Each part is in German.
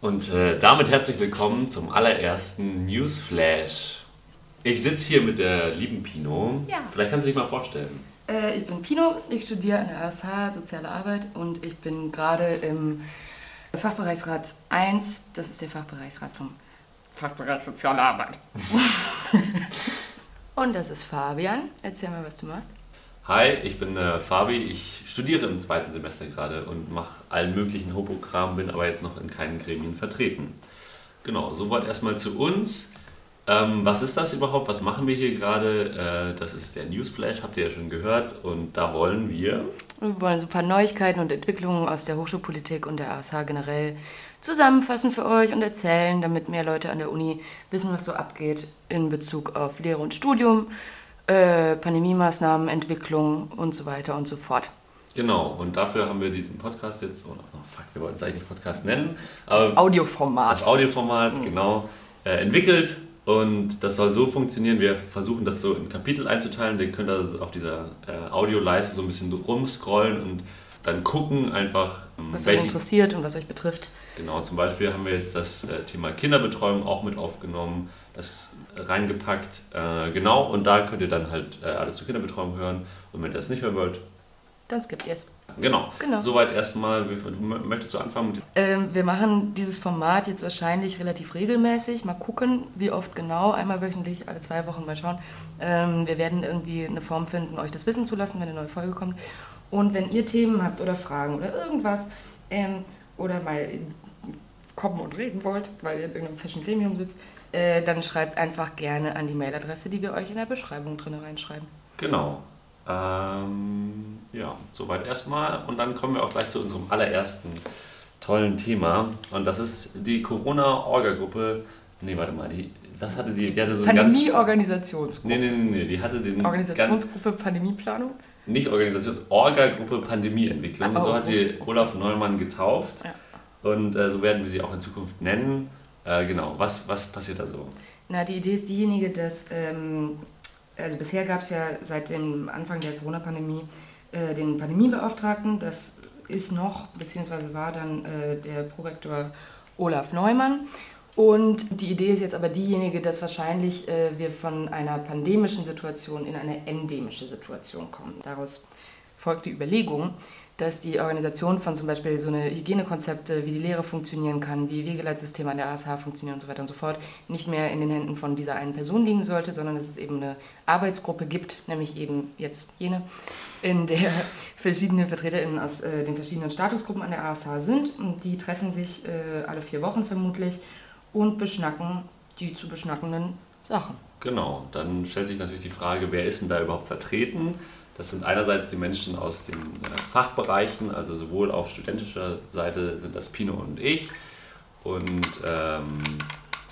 Und äh, damit herzlich willkommen zum allerersten Newsflash. Ich sitze hier mit der lieben Pino. Ja. Vielleicht kannst du dich mal vorstellen. Äh, ich bin Pino, ich studiere an der ASH Soziale Arbeit und ich bin gerade im Fachbereichsrat 1, das ist der Fachbereichsrat vom Fachbereich Soziale Arbeit. und das ist Fabian. Erzähl mal, was du machst. Hi, ich bin äh, Fabi. Ich studiere im zweiten Semester gerade und mache allen möglichen Hobo-Kram, bin aber jetzt noch in keinen Gremien vertreten. Genau, soweit erstmal zu uns. Ähm, was ist das überhaupt? Was machen wir hier gerade? Äh, das ist der Newsflash, habt ihr ja schon gehört. Und da wollen wir. Wir wollen so ein paar Neuigkeiten und Entwicklungen aus der Hochschulpolitik und der ASH generell zusammenfassen für euch und erzählen, damit mehr Leute an der Uni wissen, was so abgeht in Bezug auf Lehre und Studium, äh, Pandemie-Maßnahmen, Entwicklung und so weiter und so fort. Genau, und dafür haben wir diesen Podcast jetzt. Oh, oh fuck, wir wollten es eigentlich Podcast nennen. Das Audioformat. das Audioformat, genau, äh, entwickelt. Und das soll so funktionieren, wir versuchen das so in Kapitel einzuteilen. Ihr könnt also auf dieser äh, Audioleiste so ein bisschen rumscrollen und dann gucken einfach, ähm, was euch interessiert und was euch betrifft. Genau, zum Beispiel haben wir jetzt das äh, Thema Kinderbetreuung auch mit aufgenommen, das reingepackt. Äh, genau, und da könnt ihr dann halt äh, alles zur Kinderbetreuung hören. Und wenn ihr das nicht hören wollt, Dann skippt ihr es. genau. Genau. Soweit erstmal. Möchtest du anfangen? Ähm, wir machen dieses Format jetzt wahrscheinlich relativ regelmäßig. Mal gucken, wie oft genau. Einmal wöchentlich, alle zwei Wochen mal schauen. Ähm, wir werden irgendwie eine Form finden, euch das wissen zu lassen, wenn eine neue Folge kommt. Und wenn ihr Themen habt oder Fragen oder irgendwas ähm, oder mal kommen und reden wollt, weil ihr in irgendeinem fischen Gremium sitzt, äh, dann schreibt einfach gerne an die Mailadresse, die wir euch in der Beschreibung drin reinschreiben. Genau. Ähm, ja, soweit erstmal. Und dann kommen wir auch gleich zu unserem allerersten tollen Thema. Und das ist die Corona-Orga-Gruppe. Nee, warte mal, die, was hatte die? Die hatte so ein ganz. Pandemie-Organisationsgruppe. Nee, nee, nee, die hatte den. Organisationsgruppe Pandemieplanung. Nicht Organisation, Orga-Gruppe Pandemieentwicklung. Oh, so hat sie oh, Olaf Neumann getauft. Ja. Und äh, so werden wir sie auch in Zukunft nennen. Äh, genau, was, was passiert da so? Na, die Idee ist diejenige, dass, ähm, also bisher gab es ja seit dem Anfang der Corona-Pandemie äh, den Pandemiebeauftragten. Das ist noch, beziehungsweise war dann äh, der Prorektor Olaf Neumann. Und die Idee ist jetzt aber diejenige, dass wahrscheinlich äh, wir von einer pandemischen Situation in eine endemische Situation kommen. Daraus folgt die Überlegung, dass die Organisation von zum Beispiel so eine Hygienekonzepte, wie die Lehre funktionieren kann, wie Wegeleitsysteme an der ASH funktionieren und so weiter und so fort, nicht mehr in den Händen von dieser einen Person liegen sollte, sondern dass es eben eine Arbeitsgruppe gibt, nämlich eben jetzt jene, in der verschiedene VertreterInnen aus äh, den verschiedenen Statusgruppen an der ASH sind. Und die treffen sich äh, alle vier Wochen vermutlich und beschnacken die zu beschnackenden Sachen. Genau, dann stellt sich natürlich die Frage, wer ist denn da überhaupt vertreten? Das sind einerseits die Menschen aus den äh, Fachbereichen, also sowohl auf studentischer Seite sind das Pino und ich und ähm,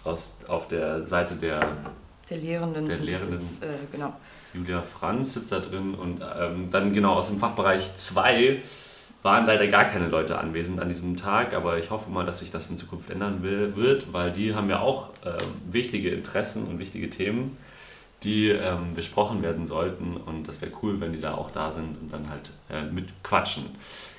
aus, auf der Seite der Der Lehrenden Der Lehrenden. jetzt, äh, genau. Julia Franz sitzt da drin und ähm, dann genau aus dem Fachbereich 2 waren leider gar keine Leute anwesend an diesem Tag, aber ich hoffe mal, dass sich das in Zukunft ändern will, wird, weil die haben ja auch ähm, wichtige Interessen und wichtige Themen, die ähm, besprochen werden sollten und das wäre cool, wenn die da auch da sind und dann halt äh, mit quatschen.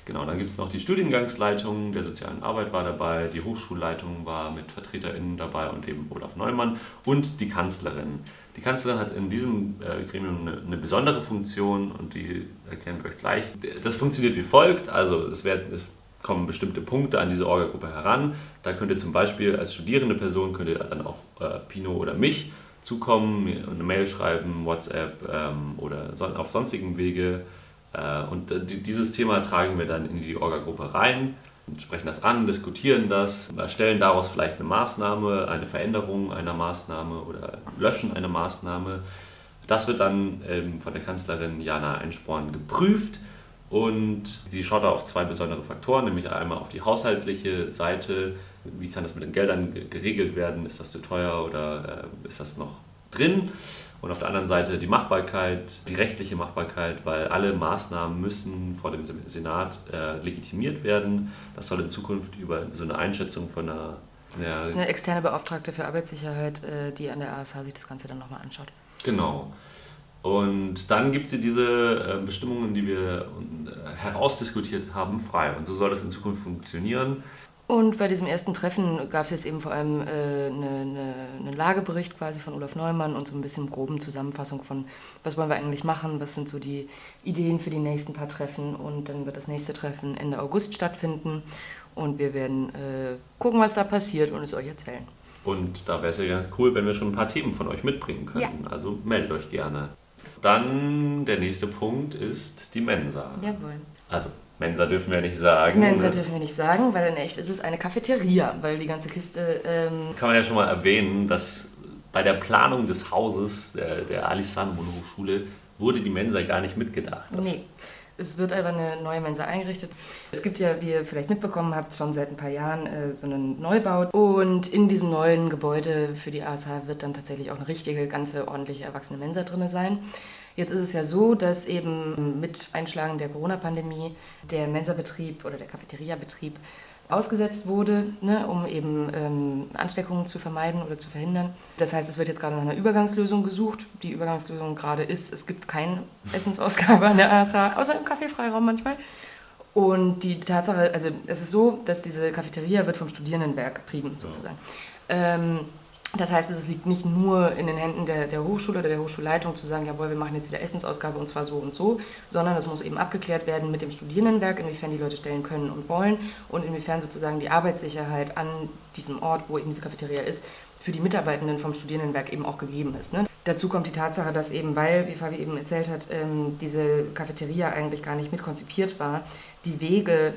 Genau, dann gibt es noch die Studiengangsleitung der sozialen Arbeit war dabei, die Hochschulleitung war mit VertreterInnen dabei und eben Olaf Neumann und die Kanzlerin. Die Kanzlerin hat in diesem äh, Gremium eine, besondere Funktion und die erklären wir euch gleich. Das funktioniert wie folgt, also es, werden, es kommen bestimmte Punkte an diese Orga-Gruppe heran. Da könnt ihr zum Beispiel als studierende Person könnt ihr dann auf äh, Pino oder mich zukommen, eine Mail schreiben, WhatsApp ähm, oder auf sonstigen Wege. Äh, und die, dieses Thema tragen wir dann in die Orga-Gruppe rein, sprechen das an, diskutieren das, erstellen daraus vielleicht eine Maßnahme, eine Veränderung einer Maßnahme oder löschen eine Maßnahme. Das wird dann ähm, von der Kanzlerin Jana Einsporn geprüft und sie schaut da auf zwei besondere Faktoren, nämlich einmal auf die haushaltliche Seite, wie kann das mit den Geldern ge- geregelt werden, ist das zu teuer oder äh, ist das noch drin? Und auf der anderen Seite die Machbarkeit, die rechtliche Machbarkeit, weil alle Maßnahmen müssen vor dem Senat äh, legitimiert werden. Das soll in Zukunft über so eine Einschätzung von einer ja, Das ist eine externe Beauftragte für Arbeitssicherheit, äh, die an der ASH sich das Ganze dann nochmal anschaut. Genau. Und dann gibt sie diese äh, Bestimmungen, die wir äh, herausdiskutiert haben, frei. Und so soll das in Zukunft funktionieren. Und bei diesem ersten Treffen gab es jetzt eben vor allem äh, eine, eine, eine, Lagebericht quasi von Olaf Neumann und so ein bisschen groben Zusammenfassung von, was wollen wir eigentlich machen, was sind so die Ideen für die nächsten paar Treffen. Und dann wird das nächste Treffen Ende August stattfinden und wir werden äh, gucken, was da passiert und es euch erzählen. Und da wäre es ja ganz cool, wenn wir schon ein paar Themen von euch mitbringen könnten. Ja. Also meldet euch gerne. Dann der nächste Punkt ist die Mensa. Jawohl. Also Mensa dürfen wir nicht sagen. Mensa dürfen wir nicht sagen, weil in echt ist es eine Cafeteria, weil die ganze Kiste. Ähm Kann man ja schon mal erwähnen, dass bei der Planung des Hauses der, der Alisano Hochschule wurde die Mensa gar nicht mitgedacht. Nee. Es wird aber eine neue Mensa eingerichtet. Es gibt ja, wie ihr vielleicht mitbekommen habt, schon seit ein paar Jahren äh, so einen Neubau. Und in diesem neuen Gebäude für die ASH wird dann tatsächlich auch eine richtige, ganze, ordentliche, erwachsene Mensa drin sein. Jetzt ist es ja so, dass eben mit Einschlagen der Corona-Pandemie der Mensa-Betrieb oder der Cafeteria-Betrieb ausgesetzt wurde, ne, um eben ähm, Ansteckungen zu vermeiden oder zu verhindern. Das heißt, es wird jetzt gerade nach einer Übergangslösung gesucht. Die Übergangslösung gerade ist, es gibt keine Essensausgabe an der ASH, außer im Kaffeefreiraum manchmal. Und die Tatsache, also es ist so, dass diese Cafeteria wird vom Studierendenwerk betrieben sozusagen. Ja. Ähm, das heißt, es liegt nicht nur in den Händen der, der Hochschule oder der Hochschulleitung zu sagen, jawohl, wir machen jetzt wieder Essensausgabe und zwar so und so, sondern es muss eben abgeklärt werden mit dem Studierendenwerk, inwiefern die Leute stellen können und wollen und inwiefern sozusagen die Arbeitssicherheit an diesem Ort, wo eben diese Cafeteria ist, für die Mitarbeitenden vom Studierendenwerk eben auch gegeben ist. Ne? Dazu kommt die Tatsache, dass eben, weil, wie Fabi eben erzählt hat, ähm, diese Cafeteria eigentlich gar nicht mitkonzipiert war, die Wege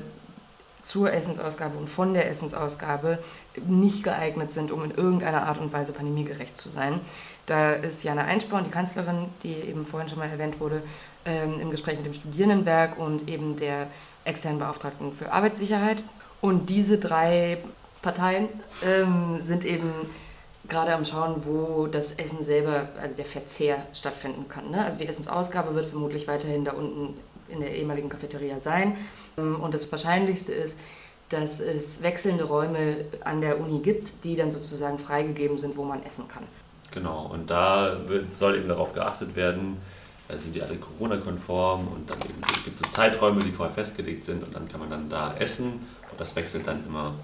zur Essensausgabe und von der Essensausgabe nicht geeignet sind, um in irgendeiner Art und Weise pandemiegerecht zu sein. Da ist Jana Einsporn, die Kanzlerin, die eben vorhin schon mal erwähnt wurde, ähm, im Gespräch mit dem Studierendenwerk und eben der externen Beauftragten für Arbeitssicherheit. Und diese drei Parteien ähm, sind eben gerade am Schauen, wo das Essen selber, also der Verzehr stattfinden kann. Ne? Also die Essensausgabe wird vermutlich weiterhin da unten in der ehemaligen Cafeteria sein. Und das Wahrscheinlichste ist, dass es wechselnde Räume an der Uni gibt, die dann sozusagen freigegeben sind, wo man essen kann. Genau, und da wird, soll eben darauf geachtet werden, äh, sind die alle Corona-konform und dann gibt es so Zeiträume, die vorher festgelegt sind und dann kann man dann da essen und das wechselt dann immer.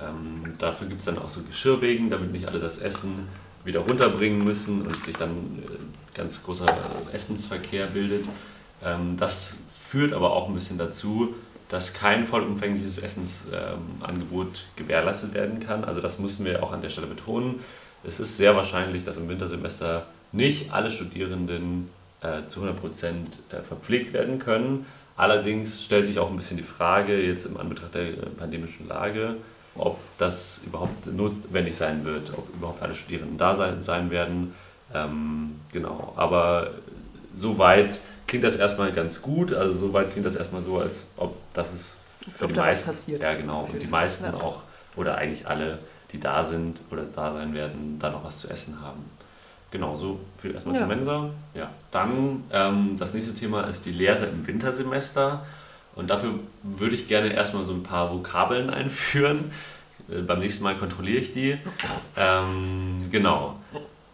Ähm, dafür gibt es dann auch so Geschirrwegen, damit nicht alle das Essen wieder runterbringen müssen und sich dann äh, ganz großer Essensverkehr bildet. Ähm, das führt aber auch ein bisschen dazu, dass kein vollumfängliches Essensangebot gewährleistet werden kann. Also das müssen wir auch an der Stelle betonen. Es ist sehr wahrscheinlich, dass im Wintersemester nicht alle Studierenden äh, zu 100 Prozent äh, verpflegt werden können. Allerdings stellt sich auch ein bisschen die Frage, jetzt im Anbetracht der äh, pandemischen Lage, ob das überhaupt notwendig sein wird, ob überhaupt alle Studierenden da sein, sein werden. Ähm, genau, aber soweit klingt das erstmal ganz gut. Also soweit klingt das erstmal so, als ob das ist für die meisten passiert. Ja, genau. Und die meisten ja. auch, oder eigentlich alle, die da sind oder da sein werden, da noch was zu essen haben. Genau, so viel erstmal ja. zur Mensa. Ja. Dann ähm, das nächste Thema ist die Lehre im Wintersemester. Und dafür würde ich gerne erstmal so ein paar Vokabeln einführen. Äh, beim nächsten Mal kontrolliere ich die. Ähm, genau.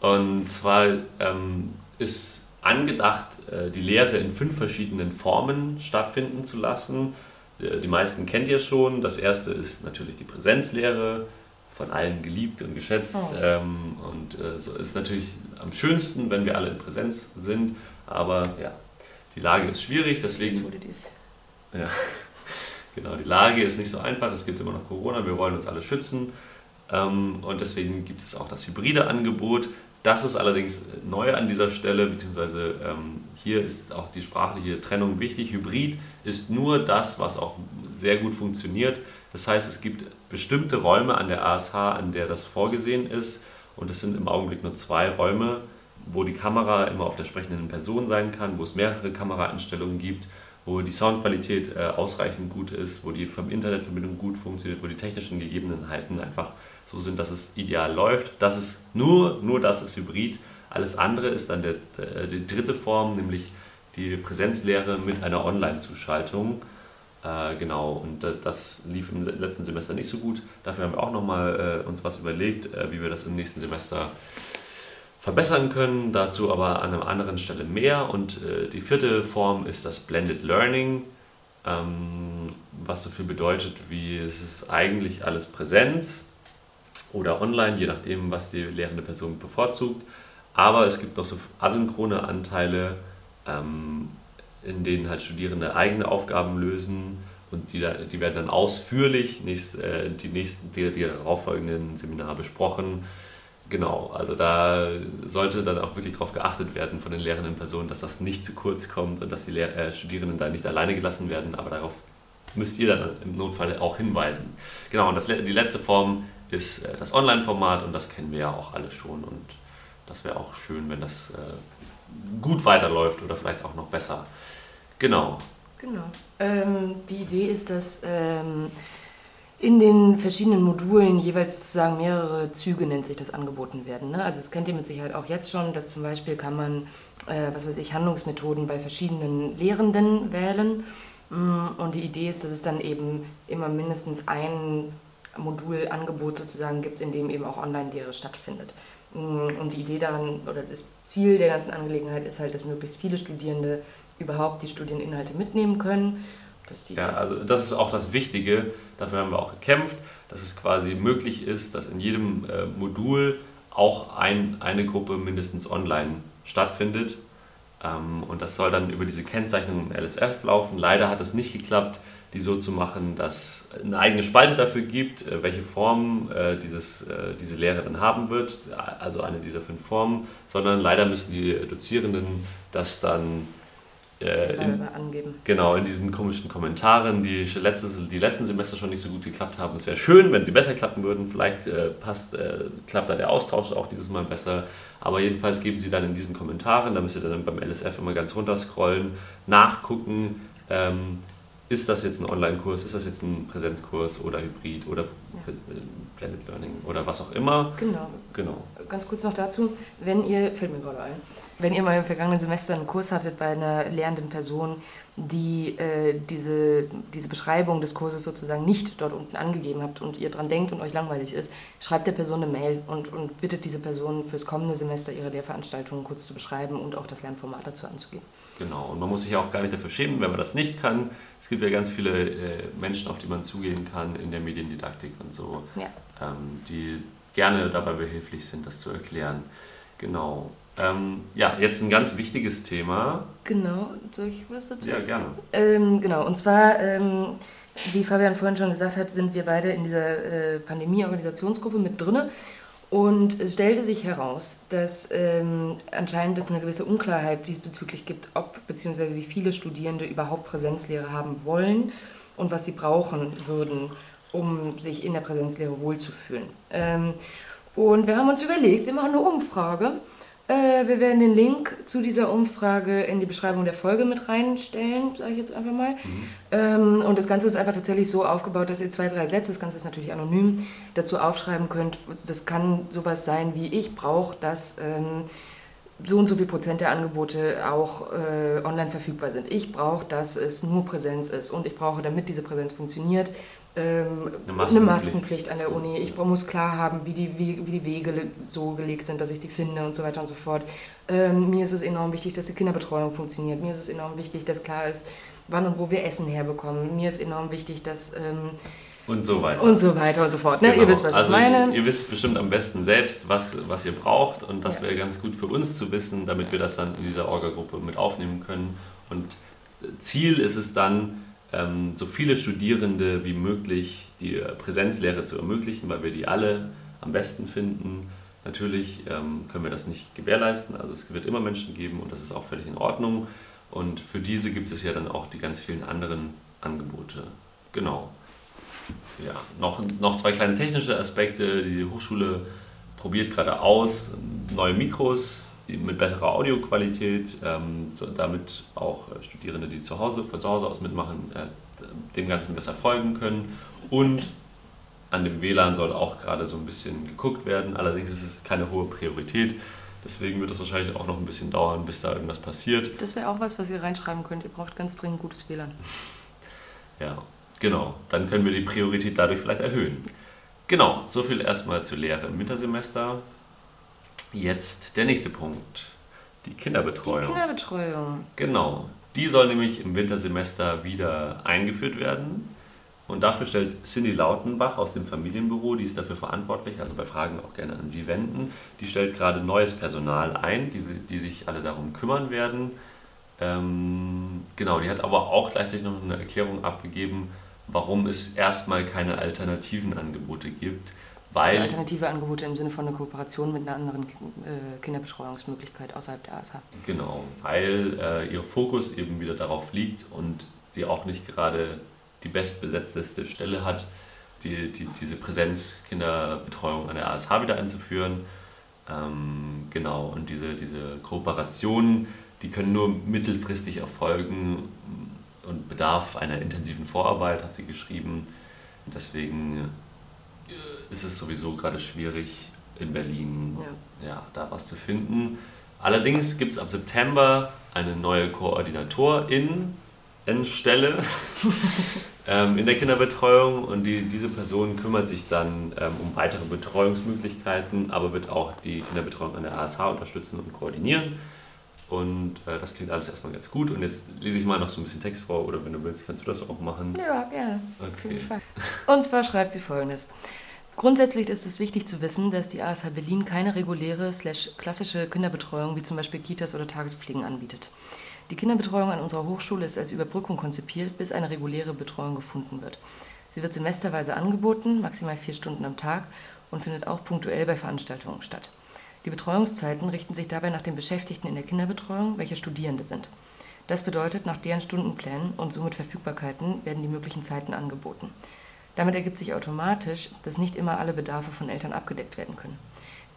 Und zwar ähm, ist angedacht, äh, die Lehre in fünf verschiedenen Formen stattfinden zu lassen. Äh, die meisten kennt ihr schon. Das erste ist natürlich die Präsenzlehre, von allen geliebt und geschätzt. Oh. Ähm, und äh, so ist natürlich am schönsten, wenn wir alle in Präsenz sind. Aber ja, die Lage ist schwierig, deswegen. Ja, genau, die Lage ist nicht so einfach. Es gibt immer noch Corona, wir wollen uns alle schützen. Ähm, und deswegen gibt es auch das hybride Angebot. Das ist allerdings neu an dieser Stelle, beziehungsweise ähm, hier ist auch die sprachliche Trennung wichtig. Hybrid ist nur das, was auch sehr gut funktioniert. Das heißt, es gibt bestimmte Räume an der ASH, an der das vorgesehen ist. Und es sind im Augenblick nur zwei Räume, wo die Kamera immer auf der sprechenden Person sein kann, wo es mehrere Kameraeinstellungen gibt, wo die Soundqualität äh, ausreichend gut ist, wo die Internetverbindung gut funktioniert, wo die technischen Gegebenheiten einfach so sind, dass es ideal läuft. Das ist nur, nur das ist Hybrid. Alles andere ist dann der, der, die dritte Form, nämlich die Präsenzlehre mit einer Online-Zuschaltung. Äh, genau, und äh, das lief im letzten Semester nicht so gut. Dafür haben wir auch nochmal äh, uns was überlegt, äh, wie wir das im nächsten Semester verbessern können. Dazu aber an einer anderen Stelle mehr. Und äh, die vierte Form ist das Blended Learning, ähm, was so viel bedeutet, wie es ist eigentlich alles Präsenz oder online, je nachdem, was die lehrende Person bevorzugt. Aber es gibt noch so asynchrone Anteile, ähm, in denen halt Studierende eigene Aufgaben lösen und die, die werden dann ausführlich nächst, äh, die nächsten, die, die darauffolgenden Seminare besprochen. Genau, also da sollte dann auch wirklich darauf geachtet werden von den lehrenden Personen, dass das nicht zu kurz kommt und dass die Lehr äh, Studierenden da nicht alleine gelassen werden, aber darauf müsst ihr dann im Notfall auch hinweisen. Genau, und das, die letzte Form ist äh, das Online-Format und das kennen wir ja auch alle schon und das wäre auch schön, wenn das äh, gut weiterläuft oder vielleicht auch noch besser. Genau. Genau. Ähm, die Idee ist, dass ähm, in den verschiedenen Modulen jeweils sozusagen mehrere Züge, nennt sich das, angeboten werden. Ne? Also das kennt ihr mit Sicherheit auch jetzt schon, dass zum Beispiel kann man, äh, was weiß ich, Handlungsmethoden bei verschiedenen Lehrenden wählen. Mm, und die Idee ist, dass es dann eben immer mindestens ein Modulangebot sozusagen gibt, in dem eben auch Online-Lehre stattfindet. Mm, und die Idee daran oder das Ziel der ganzen Angelegenheit ist halt, dass möglichst viele Studierende überhaupt die Studieninhalte mitnehmen können ja, also das ist auch das Wichtige, dafür haben wir auch gekämpft, dass es quasi möglich ist, dass in jedem äh, Modul auch ein, eine Gruppe mindestens online stattfindet. Ähm, und das soll dann über diese Kennzeichnung im LSF laufen. Leider hat es nicht geklappt, die so zu machen, dass es eine eigene Spalte dafür gibt, äh, welche Form äh, dieses, äh, diese Lehre dann haben wird, also eine dieser fünf Formen, sondern leider müssen die Dozierenden das dann äh, in, genau, in diesen komischen Kommentaren, die, letztes, die letzten Semester schon nicht so gut geklappt haben. Es wäre schön, wenn sie besser klappen würden. Vielleicht äh, passt, äh, klappt da der Austausch auch dieses Mal besser. Aber jedenfalls geben sie dann in diesen Kommentaren, da müsst ihr dann beim LSF immer ganz runter scrollen, nachgucken, ähm, ist das jetzt ein Online-Kurs, ist das jetzt ein Präsenzkurs oder Hybrid oder ja. Blended Learning oder was auch immer. Genau. genau. Ganz kurz noch dazu, wenn ihr, fällt mir gerade ein, wenn ihr mal im vergangenen Semester einen Kurs hattet bei einer lehrenden Person, die äh, diese, diese Beschreibung des Kurses sozusagen nicht dort unten angegeben habt und ihr dran denkt und euch langweilig ist, schreibt der Person eine Mail und, und bittet diese Person fürs kommende Semester ihre Lehrveranstaltungen kurz zu beschreiben und auch das Lernformat dazu anzugeben. Genau, und man muss sich auch gar nicht dafür schämen, wenn man das nicht kann. Es gibt ja ganz viele äh, Menschen, auf die man zugehen kann in der Mediendidaktik und so, ja. ähm, die gerne dabei behilflich sind, das zu erklären. Genau. Ähm, ja, jetzt ein ganz wichtiges Thema. Genau, soll ich was dazu Ja, erzählen? gerne. Ähm, genau, und zwar, ähm, wie Fabian vorhin schon gesagt hat, sind wir beide in dieser äh, Pandemie-Organisationsgruppe mit drin. Und es stellte sich heraus, dass ähm, anscheinend es eine gewisse Unklarheit diesbezüglich gibt, ob bzw. wie viele Studierende überhaupt Präsenzlehre haben wollen und was sie brauchen würden, um sich in der Präsenzlehre wohlzufühlen. Ähm, und wir haben uns überlegt, wir machen eine Umfrage äh, wir werden den Link zu dieser Umfrage in die Beschreibung der Folge mit reinstellen, sage ich jetzt einfach mal. Mhm. Ähm, und das Ganze ist einfach tatsächlich so aufgebaut, dass ihr zwei, drei Sätze, das Ganze ist natürlich anonym, dazu aufschreiben könnt. Das kann sowas sein wie, ich brauche das. Ähm, so und so viel Prozent der Angebote auch äh, online verfügbar sind. Ich brauche, dass es nur Präsenz ist und ich brauche, damit diese Präsenz funktioniert, ähm, eine, Maskenpflicht. eine, Maskenpflicht. an der Uni. Ich muss klar haben, wie die, wie, wie die Wege so gelegt sind, dass ich die finde und so weiter und so fort. Ähm, mir ist es enorm wichtig, dass die Kinderbetreuung funktioniert. Mir ist es enorm wichtig, dass klar ist, wann und wo wir Essen herbekommen. Mir ist enorm wichtig, dass... Ähm, und so weiter. Und so weiter und so fort. Ne? Genau. Ihr wisst, was also ich meine. Ihr wisst bestimmt am besten selbst, was, was ihr braucht. Und das ja. wäre ganz gut für uns zu wissen, damit wir das dann in dieser Orga-Gruppe mit aufnehmen können. Und Ziel ist es dann, so viele Studierende wie möglich die äh, Präsenzlehre zu ermöglichen, weil wir die alle am besten finden. Natürlich ähm, können wir das nicht gewährleisten, also es wird immer Menschen geben und das ist auch völlig in Ordnung. Und für diese gibt es ja dann auch die ganz vielen anderen Angebote. Genau. Ja, noch, noch zwei kleine technische Aspekte. Die Hochschule probiert gerade aus neue Mikros mit besserer Audioqualität, ähm, damit auch äh, Studierende, die zu Hause, von zu Hause aus mitmachen, äh, dem Ganzen besser folgen können. Und an dem WLAN soll auch gerade so ein bisschen geguckt werden. Allerdings ist es keine hohe Priorität. Deswegen wird es wahrscheinlich auch noch ein bisschen dauern, bis da irgendwas passiert. Das wäre auch was, was ihr reinschreiben könnt. Ihr braucht ganz dringend gutes WLAN. Ja, genau. Dann können wir die Priorität dadurch vielleicht erhöhen. Genau, so viel erstmal zur Lehre im Wintersemester. Jetzt der nächste Punkt. Die Kinderbetreuung. Die Kinderbetreuung. Genau. Die soll nämlich im Wintersemester wieder eingeführt werden. Und dafür stellt Cindy Lautenbach aus dem Familienbüro, die ist dafür verantwortlich, also bei Fragen auch gerne an Sie wenden, die stellt gerade neues Personal ein, die, die sich alle darum kümmern werden. Ähm, genau, die hat aber auch gleichzeitig noch eine Erklärung abgegeben, warum es erstmal keine alternativen Angebote gibt. Weil, also alternative Angebote im Sinne von einer Kooperation mit einer anderen äh, Kinderbetreuungsmöglichkeit außerhalb der ASH. Genau, weil äh, ihr Fokus eben wieder darauf liegt und sie auch nicht gerade die bestbesetzteste Stelle hat, die, die, diese Präsenzkinderbetreuung an der ASH wieder einzuführen. Ähm, genau, und diese, diese Kooperationen, die können nur mittelfristig erfolgen und bedarf einer intensiven Vorarbeit, hat sie geschrieben. Deswegen ist es sowieso gerade schwierig, in Berlin ja. ja da was zu finden. Allerdings gibt es ab September eine neue Koordinatorin Stelle ähm, in der Kinderbetreuung und die, diese Person kümmert sich dann ähm, um weitere Betreuungsmöglichkeiten, aber wird auch die Kinderbetreuung an der ASH unterstützen und koordinieren. Und äh, das klingt alles erstmal ganz gut. Und jetzt lese ich mal noch so ein bisschen Text vor, oder wenn du willst, kannst du das auch machen. Ja, gerne. Okay. Auf jeden Fall. Und zwar schreibt sie folgendes. Grundsätzlich ist es wichtig zu wissen, dass die ASH Berlin keine reguläre, klassische Kinderbetreuung wie zum Beispiel Kitas oder Tagespflegen anbietet. Die Kinderbetreuung an unserer Hochschule ist als Überbrückung konzipiert, bis eine reguläre Betreuung gefunden wird. Sie wird semesterweise angeboten, maximal vier Stunden am Tag und findet auch punktuell bei Veranstaltungen statt. Die Betreuungszeiten richten sich dabei nach den Beschäftigten in der Kinderbetreuung, welche Studierende sind. Das bedeutet, nach deren Stundenplänen und somit Verfügbarkeiten werden die möglichen Zeiten angeboten. Damit ergibt sich automatisch, dass nicht immer alle Bedarfe von Eltern abgedeckt werden können.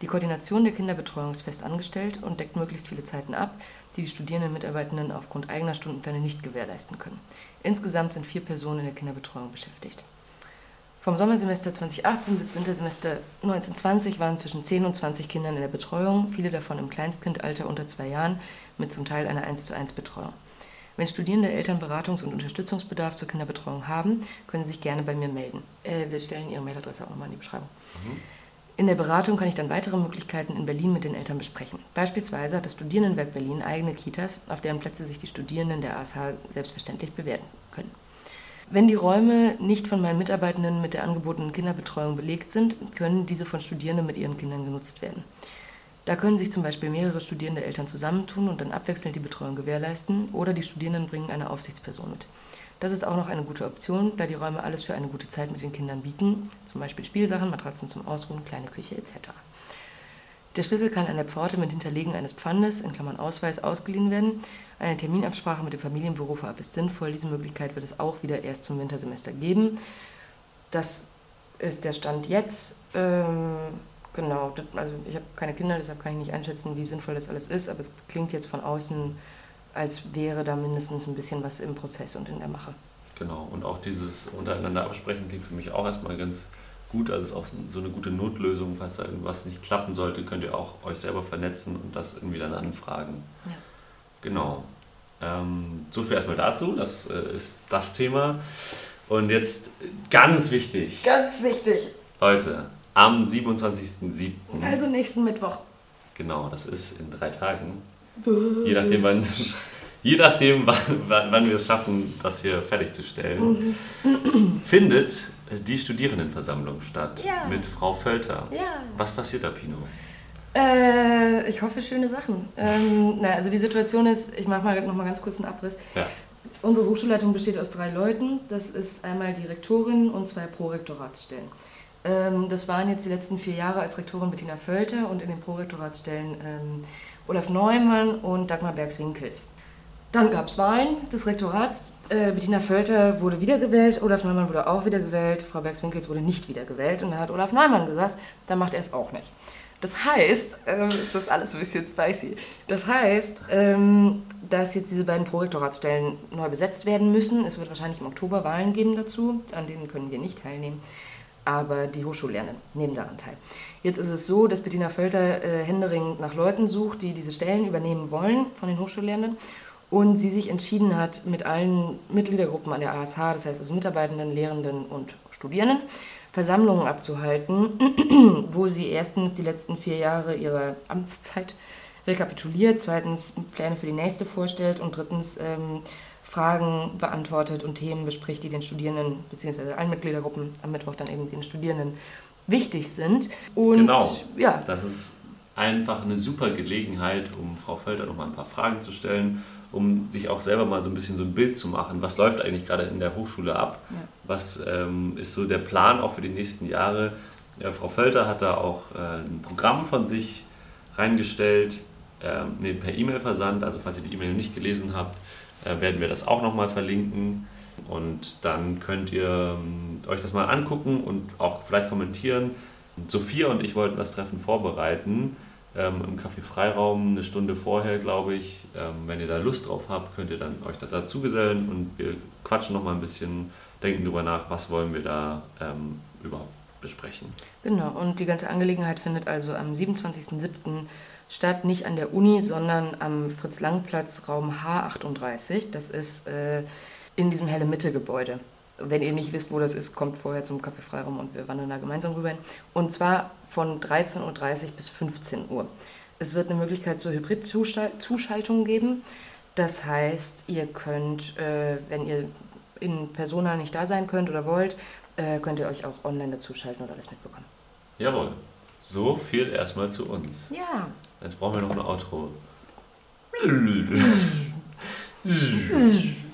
Die Koordination der Kinderbetreuung ist fest angestellt und deckt möglichst viele Zeiten ab, die die Studierenden Mitarbeitenden aufgrund eigener Stundenpläne nicht gewährleisten können. Insgesamt sind vier Personen in der Kinderbetreuung beschäftigt. Vom Sommersemester 2018 bis Wintersemester 1920 waren zwischen 10 und 20 Kindern in der Betreuung, viele davon im Kleinstkindalter unter zwei Jahren, mit zum Teil einer 1 zu 1 Betreuung. Wenn Studierende Eltern Beratungs- und Unterstützungsbedarf zur Kinderbetreuung haben, können Sie sich gerne bei mir melden. Äh, wir stellen Ihre Mailadresse auch nochmal in die Beschreibung. Mhm. In der Beratung kann ich dann weitere Möglichkeiten in Berlin mit den Eltern besprechen. Beispielsweise hat das Studierendenwerk Berlin eigene Kitas, auf deren Plätze sich die Studierenden der ASH selbstverständlich bewerben können. Wenn die Räume nicht von meinen Mitarbeitenden mit der angebotenen Kinderbetreuung belegt sind, können diese von Studierenden mit ihren Kindern genutzt werden. Da können sich zum Beispiel mehrere studierende Eltern zusammentun und dann abwechselnd die Betreuung gewährleisten oder die Studierenden bringen eine Aufsichtsperson mit. Das ist auch noch eine gute Option, da die Räume alles für eine gute Zeit mit den Kindern bieten, zum Beispiel Spielsachen, Matratzen zum Ausruhen, kleine Küche etc. Der Schlüssel kann an der Pforte mit Hinterlegen eines Pfandes, in Klammern Ausweis, ausgeliehen werden. Eine Terminabsprache mit dem Familienbüro vorab ist sinnvoll. Diese Möglichkeit wird es auch wieder erst zum Wintersemester geben. Das ist der Stand jetzt. Ähm, genau, also ich habe keine Kinder, deshalb kann ich nicht einschätzen, wie sinnvoll das alles ist, aber es klingt jetzt von außen als wäre da mindestens ein bisschen was im Prozess und in der Mache. Genau, und auch dieses untereinander absprechen klingt für mich auch erstmal ganz gut. Also es ist auch so eine gute Notlösung, falls da irgendwas nicht klappen sollte, könnt ihr auch euch selber vernetzen und das irgendwie dann anfragen. Ja. Genau. Ähm, so viel erstmal dazu, das äh, ist das Thema. Und jetzt ganz wichtig. Ganz wichtig. Leute, am 27.07. Also nächsten Mittwoch. Genau, das ist in drei Tagen Je nachdem, wann, je nachdem wann, wann wir es schaffen, das hier fertigzustellen, findet die Studierendenversammlung statt ja. mit Frau Völter. Ja. Was passiert da, Pino? Äh, ich hoffe, schöne Sachen. Ähm, na, also die Situation ist, ich mache mal noch mal ganz kurz einen Abriss. Ja. Unsere Hochschulleitung besteht aus drei Leuten. Das ist einmal die Rektorin und zwei Prorektoratsstellen. Ähm, das waren jetzt die letzten vier Jahre als Rektorin Bettina Völter und in den Prorektoratsstellen ähm, Olaf Neumann und Dagmar Bergswinkels. Dann gab es Wahlen des Rektorats. Äh, Bettina Völter wurde wiedergewählt, Olaf Neumann wurde auch wiedergewählt, Frau Bergswinkels wurde nicht wiedergewählt. Und dann hat Olaf Neumann gesagt, dann macht er es auch nicht. Das heißt, äh, ist das alles ein bisschen spicy. Das heißt, ähm, dass jetzt diese beiden Prorektoratsstellen neu besetzt werden müssen. Es wird wahrscheinlich im Oktober Wahlen geben dazu, an denen können wir nicht teilnehmen aber die Hochschullernenden nehmen daran teil. Jetzt ist es so, dass Bettina Völter äh, händeringend nach Leuten sucht, die diese Stellen übernehmen wollen von den Hochschullernenden und sie sich entschieden hat, mit allen Mitgliedergruppen an der ASH, das heißt also Mitarbeitenden, Lehrenden und Studierenden, Versammlungen abzuhalten, wo sie erstens die letzten vier Jahre ihrer Amtszeit rekapituliert, zweitens Pläne für die nächste vorstellt und drittens ähm, Fragen beantwortet und Themen bespricht, die den Studierenden bzw. allen Mitgliedergruppen am Mittwoch dann eben den Studierenden wichtig sind. Und genau. ja. Das ist einfach eine super Gelegenheit, um Frau Völter noch mal ein paar Fragen zu stellen, um sich auch selber mal so ein bisschen so ein Bild zu machen. Was läuft eigentlich gerade in der Hochschule ab? Ja. Was ähm, ist so der Plan auch für die nächsten Jahre? Ja, Frau Völter hat da auch äh, ein Programm von sich reingestellt, ähm, nee, per E-Mail versandt. Also falls ihr die E-Mail nicht gelesen habt, äh, werden wir das auch nochmal verlinken. Und dann könnt ihr ähm, euch das mal angucken und auch vielleicht kommentieren. Sophia und ich wollten das Treffen vorbereiten. Ähm, im Café Freiraum eine Stunde vorher, glaube ich. Ähm, wenn ihr da Lust drauf habt, könnt ihr dann euch da dazu gesellen und wir quatschen noch mal ein bisschen, denken darüber nach, was wollen wir da ähm, überhaupt besprechen. Genau, und die ganze Angelegenheit findet also am 27.07. statt, nicht an der Uni, sondern am Fritz-Lang-Platz, Raum H38. Das ist äh, in diesem Helle-Mitte-Gebäude. Wenn ihr nicht wisst, wo das ist, kommt vorher zum Café Freiraum und wir wandern da gemeinsam rüber hin. Und zwar von 13.30 Uhr bis 15 Uhr. Es wird eine Möglichkeit zur Hybrid-Zuschaltung geben. Das heißt, ihr könnt, äh, wenn ihr in Persona nicht da sein könnt oder wollt, äh, könnt ihr euch auch online dazuschalten und alles mitbekommen. Jawohl. So viel erstmal zu uns. Ja. Jetzt brauchen wir noch ein Outro.